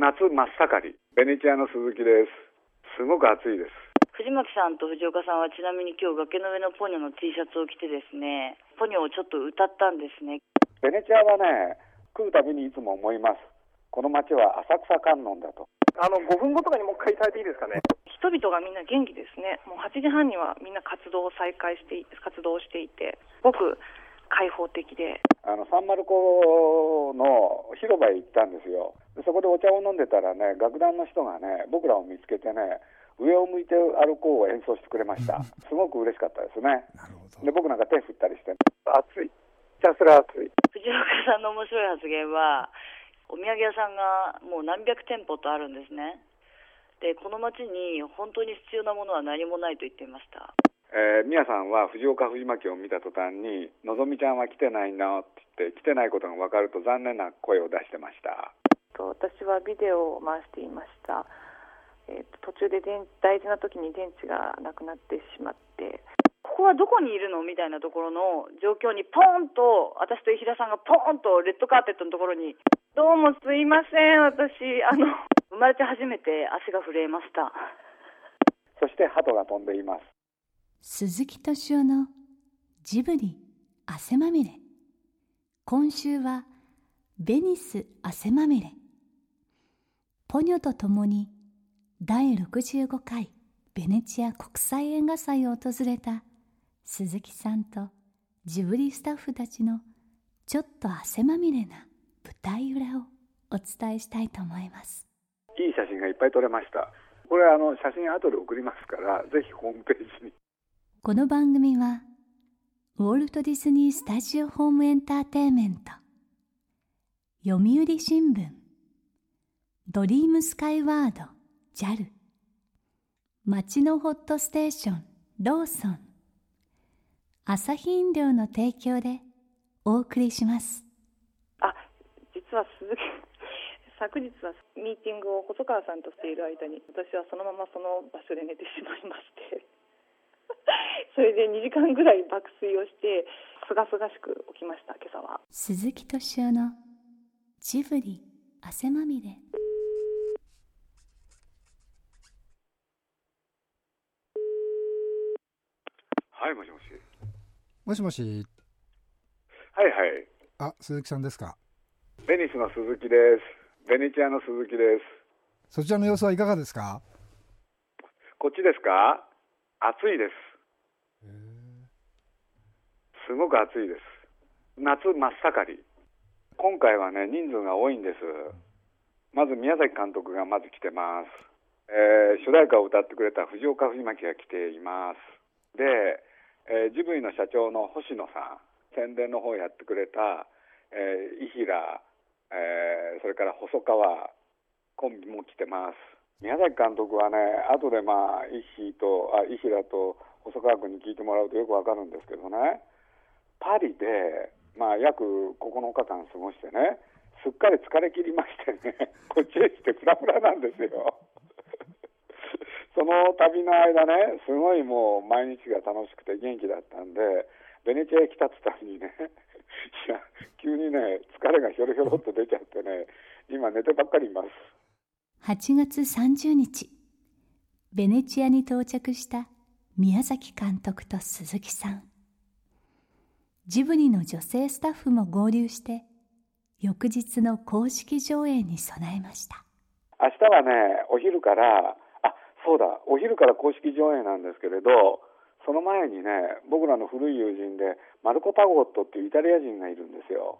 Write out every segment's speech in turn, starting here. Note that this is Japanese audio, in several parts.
夏真っ盛り、ベネチアの鈴木です。すごく暑いです。藤巻さんと藤岡さんはちなみに今日崖の上のポニョの T シャツを着てですね、ポニョをちょっと歌ったんですね。ベネチアはね、来るたびにいつも思います。この街は浅草観音だと。あの5分後とかにもう一回伝えていいですかね。人々がみんな元気ですね。もう8時半にはみんな活動を再開してい活動をしていて、すごく開放的で。あのサンマルコの広場へ行ったんですよ。でそこでお茶を飲んでたらね、楽団の人がね、僕らを見つけてね、上を向いて歩こうを演奏してくれました。すごく嬉しかったですね。なるほどで、僕なんか手振ったりして、暑い。ひたすら暑い。藤岡さんの面白い発言は、お土産屋さんがもう何百店舗とあるんですね。で、この街に本当に必要なものは何もないと言っていました。えー、宮さんは藤岡藤巻を見た途端に、のぞみちゃんは来てないなって言って、来てないことが分かると残念な声を出してました。と私はビデオを回していました。えーと途中で電大事な時に電池がなくなってしまって、ここはどこにいるの？みたいなところの状況にポーンと、私と石田さんがポーンとレッドカーペットのところに、どうもすいません、私、あの、生まれて初めて足が震えました。そして鳩が飛んでいます。鈴木敏夫のジブリ汗まみれ今週はベニス汗まみれポニョと共に第65回ベネチア国際映画祭を訪れた鈴木さんとジブリスタッフたちのちょっと汗まみれな舞台裏をお伝えしたいと思いますいい写真がいっぱい撮れました。これあの写真後で送りますから、ぜひホームページに。この番組はウォルト・ディズニー・スタジオ・ホーム・エンターテインメント読売新聞ドリームスカイワード JAL 街のホットステーションローソン朝日飲料の提供でお送りします。あ、実は鈴木、昨日はミーティングを細川さんとしている間に、私はそのままその場所で寝てしまいまして、それで2時間ぐらい爆睡をして、すがすがしく起きました、今朝は。鈴木敏夫のジブリ汗まみれはい、もしもし。もしもしはいはい。あ鈴木さんですか？ベニスの鈴木です。ベネチアの鈴木です。そちらの様子はいかがですか？こっちですか？暑いです。すごく暑いです。夏真っ盛り。今回はね、人数が多いんです。まず宮崎監督がまず来てます。えー主題歌を歌ってくれた藤岡藤巻が来ています。で、えージブリの社長の星野さん、宣伝の方をやってくれた、えー、伊平、えーそれから細川コンビも来てます。宮崎監督はね、後でまあ、伊平と、あ、伊平と細川君に聞いてもらうとよくわかるんですけどね、パリで、まあ、約9日間過ごしてね、すっかり疲れ切りましてね、こっちへ来てフラフラなんですよ。その旅の間ね、すごいもう毎日が楽しくて元気だったんで、ベネチアへ来たってたのにね、いや、急にね、疲れがひょろひょろっと出ちゃってね、今寝てばっかりいます。8月30日ベネチアに到着した宮崎監督と鈴木さんジブリの女性スタッフも合流して翌日の公式上映に備えました明日はね、お昼から、あ、そうだ、お昼から公式上映なんですけれど、その前にね、僕らの古い友人で、マルコ・パゴットっていうイタリア人がいるんですよ。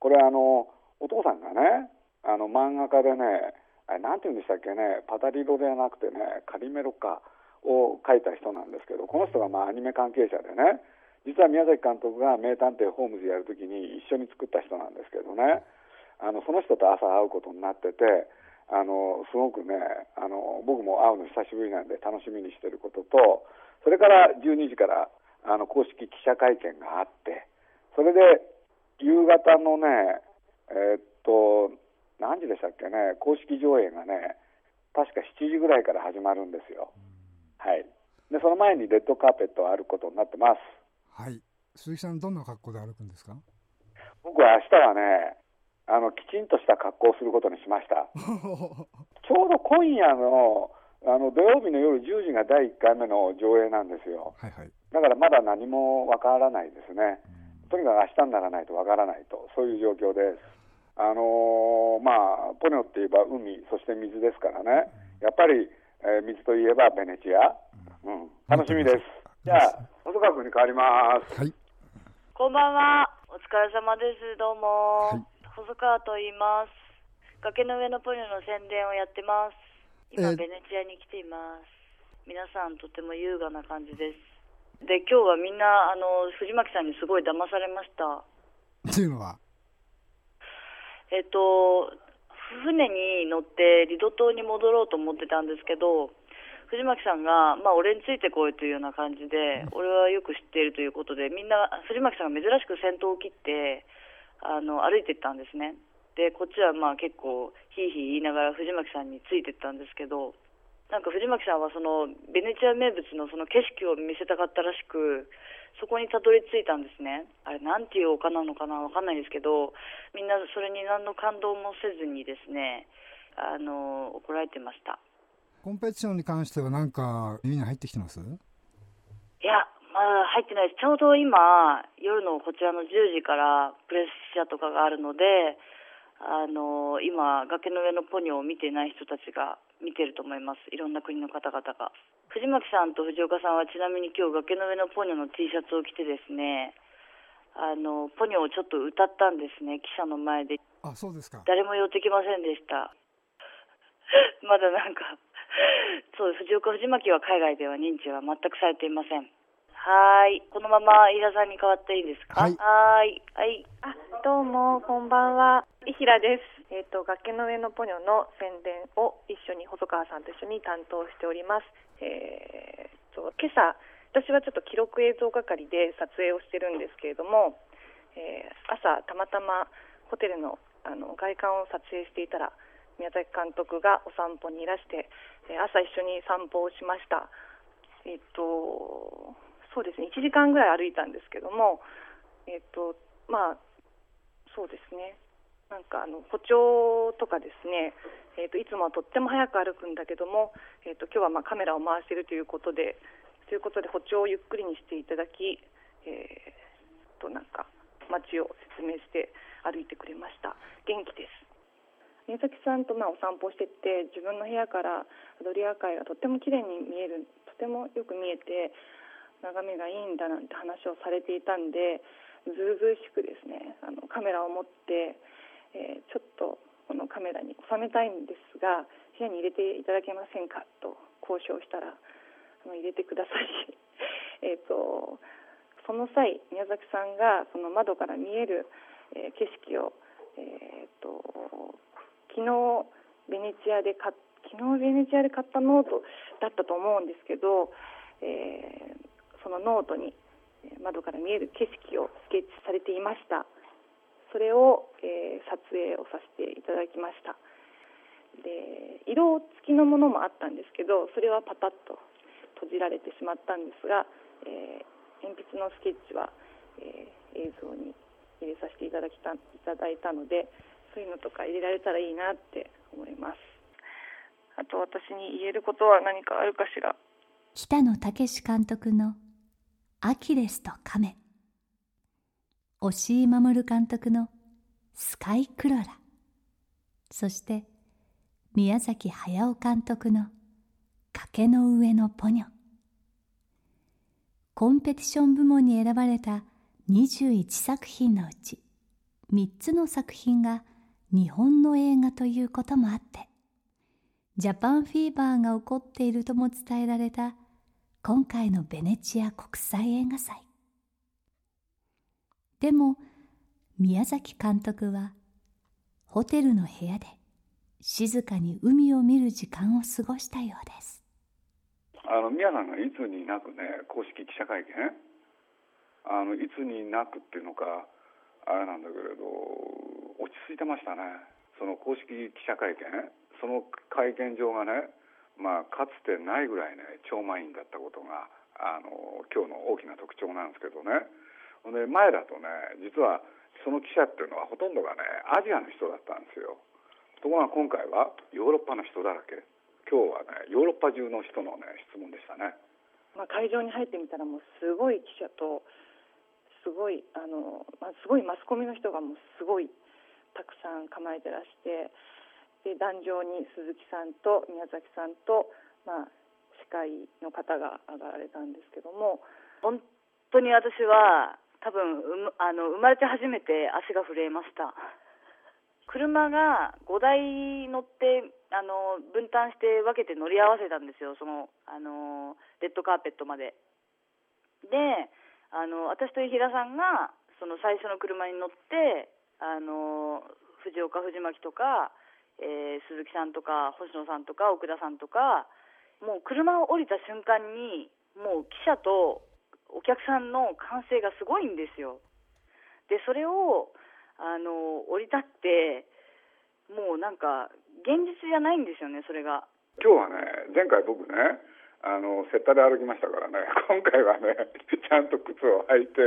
これあの、お父さんがね、あの漫画家でね、あなんて言うんでしたっけね、パタリロではなくてね、カリメロかを書いた人なんですけど、この人がまあアニメ関係者でね、実は宮崎監督が名探偵ホームズやるときに一緒に作った人なんですけどね、あのその人と朝会うことになってて、あのすごくねあの、僕も会うの久しぶりなんで楽しみにしてることと、それから12時からあの公式記者会見があって、それで夕方のね、えーっと、何時でしたっけね、公式上映がね、確か7時ぐらいから始まるんですよ。はい。で、その前にレッドカーペットを歩くことになってます。はい鈴木さんどんな格好で歩くんですか？僕は明日はね、あのきちんとした格好をすることにしました。ちょうど今夜のあの土曜日の夜10時が第1回目の上映なんですよ。はいはい。だからまだ何もわからないですね。とにかく明日にならないとわからないと、そういう状況です。あのーまあ、ポニョって言えば海、そして水ですからね、やっぱり、えー水といえばベネチア、うん、楽しみです。じゃあ、細川君に変わります。はい。こんばんは。お疲れ様です。どうも。はい細川と言います。崖の上のポニョの宣伝をやってます。今、えーベネチアに来ています。皆さんとても優雅な感じです。で、今日はみんな、あの、藤巻さんにすごい騙されました。っていうのは、えっと、船に乗ってリド島に戻ろうと思ってたんですけど、藤巻さんが、まあ、俺についてこいというような感じで、俺はよく知っているということで、みんな、藤巻さんが珍しく先頭を切って、あの歩いていったんですね。で、こっちはまあ結構、ひいひい言いながら藤巻さんについていったんですけど、なんか藤巻さんはそのベネチア名物のその景色を見せたかったらしく、そこにたどり着いたんですね。あれ、なんていう丘なのかなわかんないですけど、みんなそれに何の感動もせずにですね、あの、怒られてました。コンペティションに関してはなんか耳に入ってきてます？いや、まだ入ってないです。ちょうど今、夜のこちらの10時からプレッシャーとかがあるので、あの、今、崖の上のポニョを見てない人たちが見てると思います。いろんな国の方々が。藤巻さんと藤岡さんはちなみに今日崖の上のポニョの T シャツを着てですね、あの、ポニョをちょっと歌ったんですね、記者の前で。あ、そうですか。誰も寄ってきませんでした。まだなんか、そう、藤岡藤巻は海外では認知は全くされていません。はーい。このまま飯田さんに代わっていいですか？はいはーい。はい。あどうもこんばんは伊平ですえっ、と崖の上のポニョの宣伝を一緒に細川さんと一緒に担当しておりますえー、と今朝私はちょっと記録映像係で撮影をしてるんですけれども、えー朝たまたまホテルのあの外観を撮影していたら宮崎監督がお散歩にいらして、えー朝一緒に散歩をしましたえっ、とそうですね1時間ぐらい歩いたんですけどもえっ、とまあそうですね。なんかあの歩調とかですね、えー、といつもはとっても早く歩くんだけども、えー、と今日はまあカメラを回しているということで、ということで歩調をゆっくりにしていただき、えー、となんか街を説明して歩いてくれました。元気です。宮崎さんとまあお散歩してって自分の部屋からアドリア海がとっても綺麗に見えるとてもよく見えて眺めがいいんだなんて話をされていたんでずうずうしくですねあのカメラを持って、えーちょっとこのカメラに収めたいんですが部屋に入れていただけませんか？と交渉したらあの入れてください。えっとその際宮崎さんがその窓から見える、えー景色を、えー、と昨日ベネチアで買っ昨日ベネチアで買ったノートだったと思うんですけど、えーそのノートに窓から見える景色をスケッチされていました。それを、えー撮影をさせていただきました。で色付きのものもあったんですけどそれはパタッと閉じられてしまったんですが、えー鉛筆のスケッチは、えー映像に入れさせていただきたいただいたのでそういうのとか入れられたらいいなって思います。あと私に言えることは何かあるかしら。北野武監督の「アキレスとカメ」押井守監督の「スカイクロラ」そして宮崎駿監督の「崖の上のポニョ」コンペティション部門に選ばれた21作品のうち3つの作品が日本の映画ということもあってジャパンフィーバーが起こっているとも伝えられた今回のベネチア国際映画祭。でも宮崎監督はホテルの部屋で静かに海を見る時間を過ごしたようです。あの宮さんがいつになくね公式記者会見？あのいつになくっていうのかあれなんだけれど落ち着いてましたね。その公式記者会見その会見場がねまあかつてないぐらいね超満員だったことがあの今日の大きな特徴なんですけどね。で前だとね実は、その記者っていうのはほとんどがねアジアの人だったんですよ。ところが今回はヨーロッパの人だらけ。今日はねヨーロッパ中の人のね質問でしたね、まあ、会場に入ってみたらもうすごい記者とすごいあの、まあ、すごいマスコミの人がもうすごいたくさん構えてらしてで壇上に鈴木さんと宮崎さんと、まあ、司会の方が上がられたんですけども本当に私は多分あの生まれて初めて足が震えました。車が5台乗ってあの分担して分けて乗り合わせたんですよそのあのレッドカーペットまで。であの私と伊平さんがその最初の車に乗ってあの藤岡藤巻とか、えー、鈴木さんとか星野さんとか奥田さんとかもう車を降りた瞬間にもう記者とお客さんの歓声がすごいんですよ。でそれをあの降り立ってもうなんか現実じゃないんですよねそれが。今日はね前回僕ねあのセッタで歩きましたからね。今回はねちゃんと靴を履いて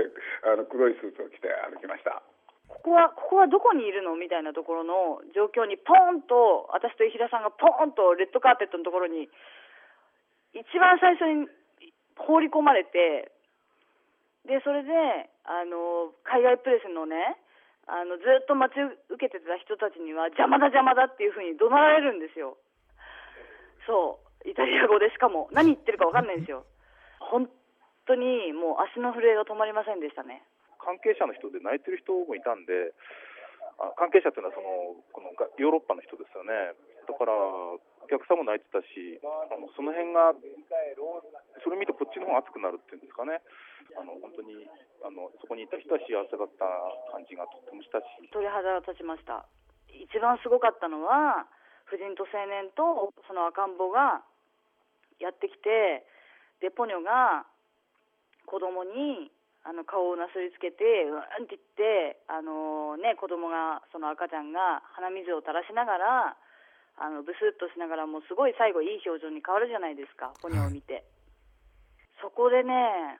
あの黒いスーツを着て歩きました。ここはここはどこにいるの？みたいなところの状況にポンと私と石田さんがポンとレッドカーペットのところに一番最初に放り込まれてでそれであの海外プレスのねあのずっと待ち受けてた人たちには邪魔だ邪魔だっていうふうに怒鳴られるんですよ。そう。イタリア語でしかも何言ってるか分かんないんですよ本当にもう足の震えが止まりませんでしたね関係者の人で泣いてる人もいたんで、あ関係者っていうのはそのこのヨーロッパの人ですよね。だからお客さんも泣いてたし、あのその辺がそれ見てこっちの方が熱くなるっていうんですかね。あの本当にあのそこにいた人は幸せだった感じがとってもしたし。鳥肌が立ちました。一番すごかったのは婦人と青年とその赤ん坊がやってきてでポニョが子供にあの顔をなすりつけてうんって言ってあの、ね、子供がその赤ちゃんが鼻水を垂らしながらあのブスッとしながらもうすごい最後いい表情に変わるじゃないですかポニョを見て、そこでね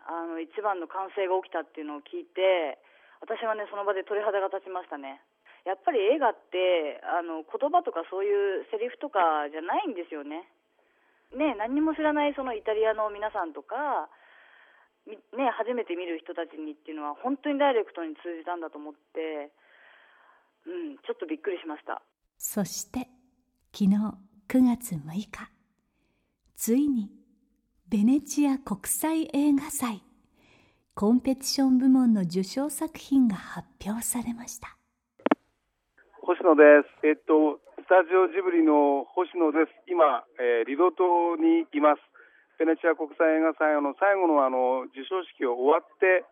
あの一番の歓声が起きたっていうのを聞いて私はねその場で鳥肌が立ちましたね。やっぱり映画ってあの言葉とかそういうセリフとかじゃないんですよね。ね何にも知らないそのイタリアの皆さんとかね、初めて見る人たちにっていうのは本当にダイレクトに通じたんだと思って、うん、ちょっとびっくりしました。そして昨日9月6日ついにベネチア国際映画祭コンペティション部門の受賞作品が発表されました。星野です。えっとスタジオジブリの星野です今、えー、リゾートにいますベネチア国際映画祭の最後のあの授賞式を終わって、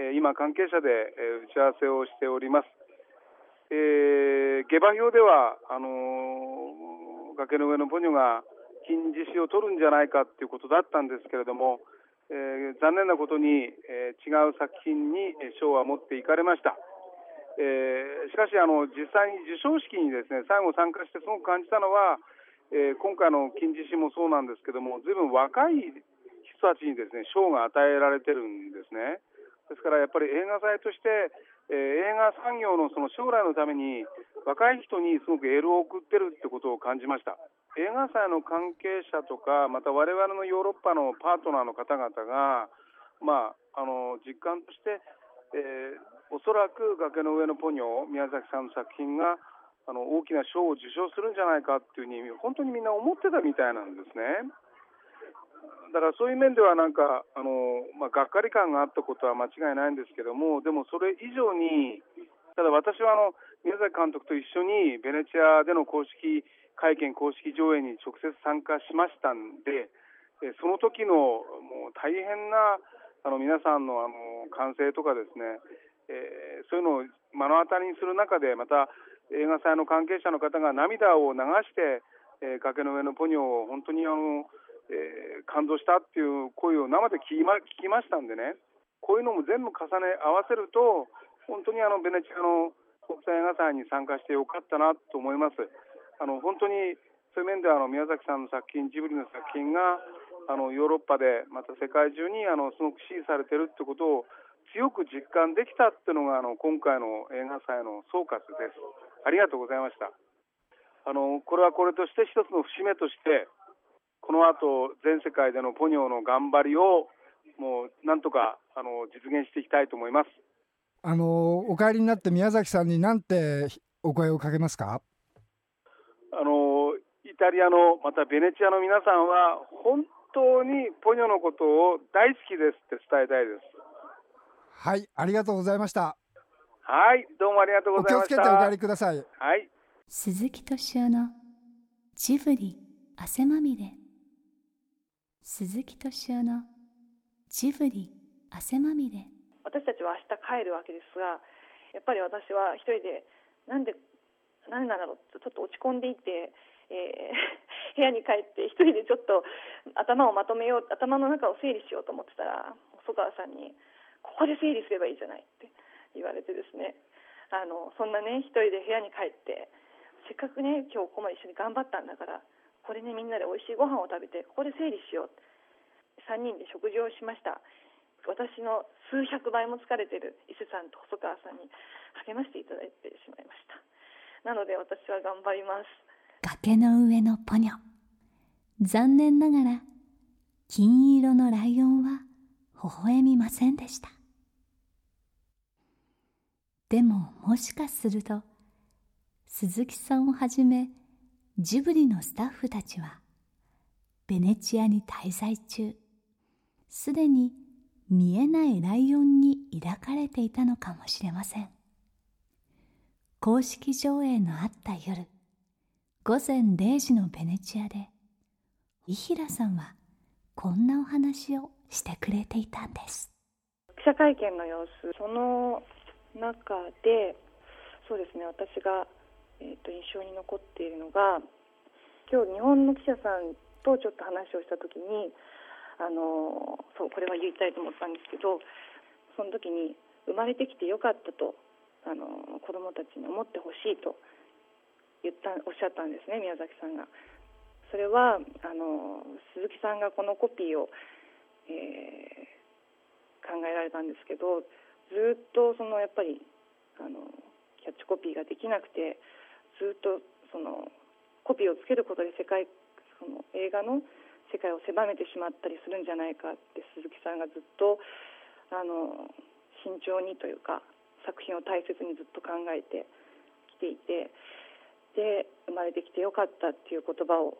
えー、今、関係者で、えー、打ち合わせをしております。えー、下馬評ではあのー、崖の上のポニョが金獅子を取るんじゃないかということだったんですけれども、え、残念なことに、え、違う作品に賞は持っていかれました。えー、しかしあの実際に授賞式にですね最後参加してすごく感じたのはえー、今回の金獅子もそうなんですけども、ずいぶん若い人たちにですね賞が与えられてるんですね。ですからやっぱり映画祭として、えー、映画産業のその将来のために若い人にすごくエールを送ってるってことを感じました。映画祭の関係者とか、また我々のヨーロッパのパートナーの方々が、まあ、あの実感として、えー、おそらく崖の上のポニョ、宮崎さんの作品があの大きな賞を受賞するんじゃないかっていうふうに本当にみんな思ってたみたいなんですね。だからそういう面ではなんかあの、まあ、がっかり感があったことは間違いないんですけどもでもそれ以上にただ私はあの宮崎監督と一緒にベネチアでの公式会見公式上映に直接参加しましたんでその時のもう大変なあの皆さんのあの歓声とかですね、えー、そういうのを目の当たりにする中でまた映画祭の関係者の方が涙を流して、えー、崖の上のポニョを本当にあの、えー、感動したっていう声を生で聞きま聞きましたんでねこういうのも全部重ね合わせると本当にあのベネチアの国際映画祭に参加してよかったなと思います。あの本当にそういう面であの宮崎さんの作品ジブリの作品があのヨーロッパでまた世界中にあのすごく支持されてるってことを強く実感できたっていうのがあの今回の映画祭の総括です。ありがとうございました。あのこれはこれとして一つの節目としてこの後全世界でのポニョの頑張りをもうなんとかあの実現していきたいと思います。あのお帰りになって宮崎さんに何てお声をかけますか？あのイタリアのまたベネチアの皆さんは本当にポニョのことを大好きですって伝えたいです。はいありがとうございました。はいどうもありがとうございました。お気をつけてお帰りください。はい。鈴木敏夫のジブリ汗まみれ。鈴木敏夫のジブリ汗まみれ。私たちは明日帰るわけですがやっぱり私は一人でなんで何なんだろうちょっと落ち込んでいて、えー、部屋に帰って一人でちょっと頭をまとめよう頭の中を整理しようと思ってたら細川さんに「ここで整理すればいいじゃない」って言われてですね。あのそんなね一人で部屋に帰ってせっかくね今日ここまで一緒に頑張ったんだからこれねみんなで美味しいご飯を食べてここで整理しよう。3人で食事をしました。私の数百倍も疲れてる伊勢さんと細川さんに励ましていただいてしまいました。なので私は頑張ります。崖の上のポニョ。残念ながら金色のライオンは微笑みませんでした。でももしかすると鈴木さんをはじめジブリのスタッフたちはベネチアに滞在中すでに見えないライオンに抱かれていたのかもしれません。公式上映のあった夜午前0時のベネチアで伊平さんはこんなお話をしてくれていたんです。記者会見の様子その中でそうですね私が、えーと、印象に残っているのが今日日本の記者さんとちょっと話をした時にあのそうこれは言いたいと思ったんですけどその時に生まれてきてよかったとあの子どもたちに思ってほしいと言ったおっしゃったんですね宮崎さんが。それはあの鈴木さんがこのコピーを、えー、考えられたんですけどずっとそのやっぱりあのキャッチコピーができなくてずっとそのコピーをつけることで世界その映画の世界を狭めてしまったりするんじゃないかって鈴木さんがずっとあの慎重にというか作品を大切にずっと考えてきていてで生まれてきてよかったっていう言葉を、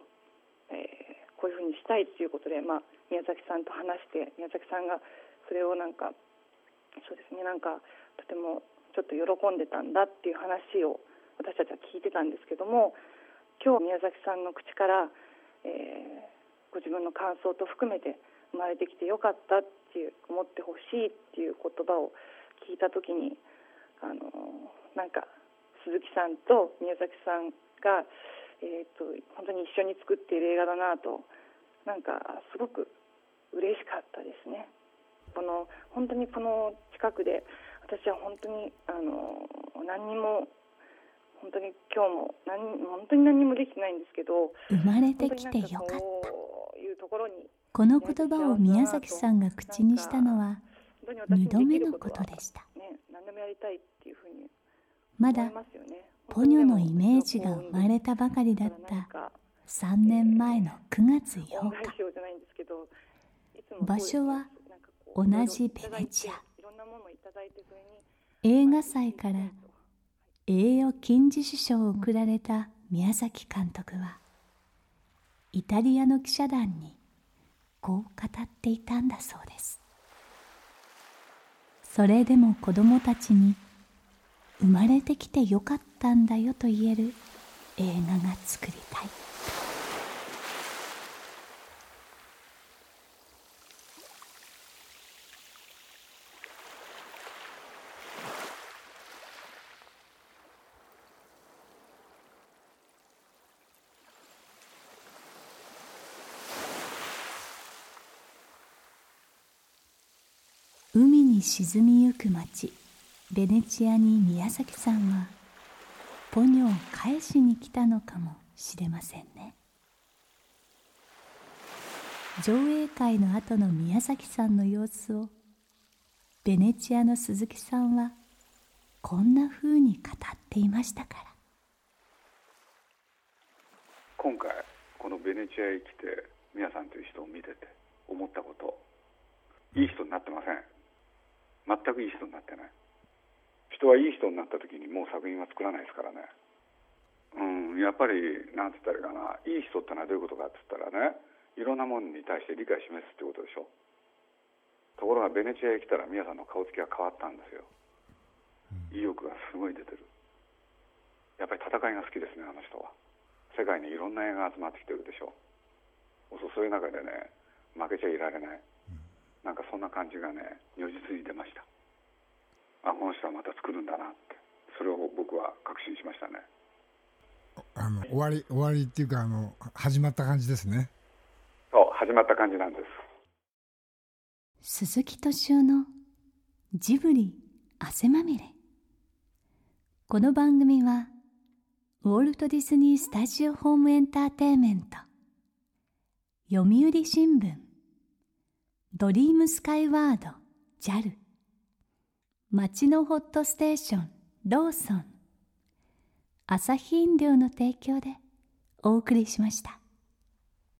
えー、こういうふうにしたいっていうことで、まあ、宮崎さんと話して宮崎さんがそれをなんかそうですねなんかとてもちょっと喜んでたんだっていう話を私たちは聞いてたんですけども今日宮崎さんの口から、えー、ご自分の感想と含めて生まれてきてよかったっていう思ってほしいっていう言葉を聞いた時にあのなんか鈴木さんと宮崎さんが、えーと、本当に一緒に作っている映画だなとなんかすごく嬉しかったですね。この本当にこの近くで私は本当にあの何にも本当に今日も何本当に何もできてないんですけど生まれてきてよかったこの言葉を宮崎さんが口にしたのは2度目のことでした。もやりたいっていうふうにまだポニョのイメージが生まれたばかりだった3年前の9月8日。場所は同じベネチア。映画祭から栄誉金獅子賞を贈られた宮崎監督はイタリアの記者団にこう語っていたんだそうです。それでも子供たちに生まれてきてよかったんだよと言える映画が作りたい。海に沈みゆく町ベネチアに宮崎さんはポニョを返しに来たのかもしれませんね。上映会の後の宮崎さんの様子をベネチアの鈴木さんはこんなふうに語っていましたから。今回このベネチアへ来て皆さんという人を見てて思ったこといい人になってません。全くいい人になってない。人はいい人になった時にもう作品は作らないですからね。うんやっぱりなんつったらいいかな。いい人ってのはどういうことかっつったらねいろんなものに対して理解示すってことでしょ。ところがベネチアへ来たら皆さんの顔つきが変わったんですよ。意欲がすごい出てる。やっぱり戦いが好きですねあの人は。世界にいろんな映画が集まってきてるでしょ。そういう中でね負けちゃいられない。なんかそんな感じがね如実に出ましたあこの人はまた作るんだなって。それを僕は確信しましたね。あの終わり終わりっていうかあの始まった感じですね。そう始まった感じなんです。鈴木敏夫のジブリ汗まみれ。この番組はウォルト・ディズニー・スタジオ・ホーム・エンターテインメント。読売新聞。ドリームスカイワード。JAL 町のホットステーションローソン朝日飲料の提供でお送りしました。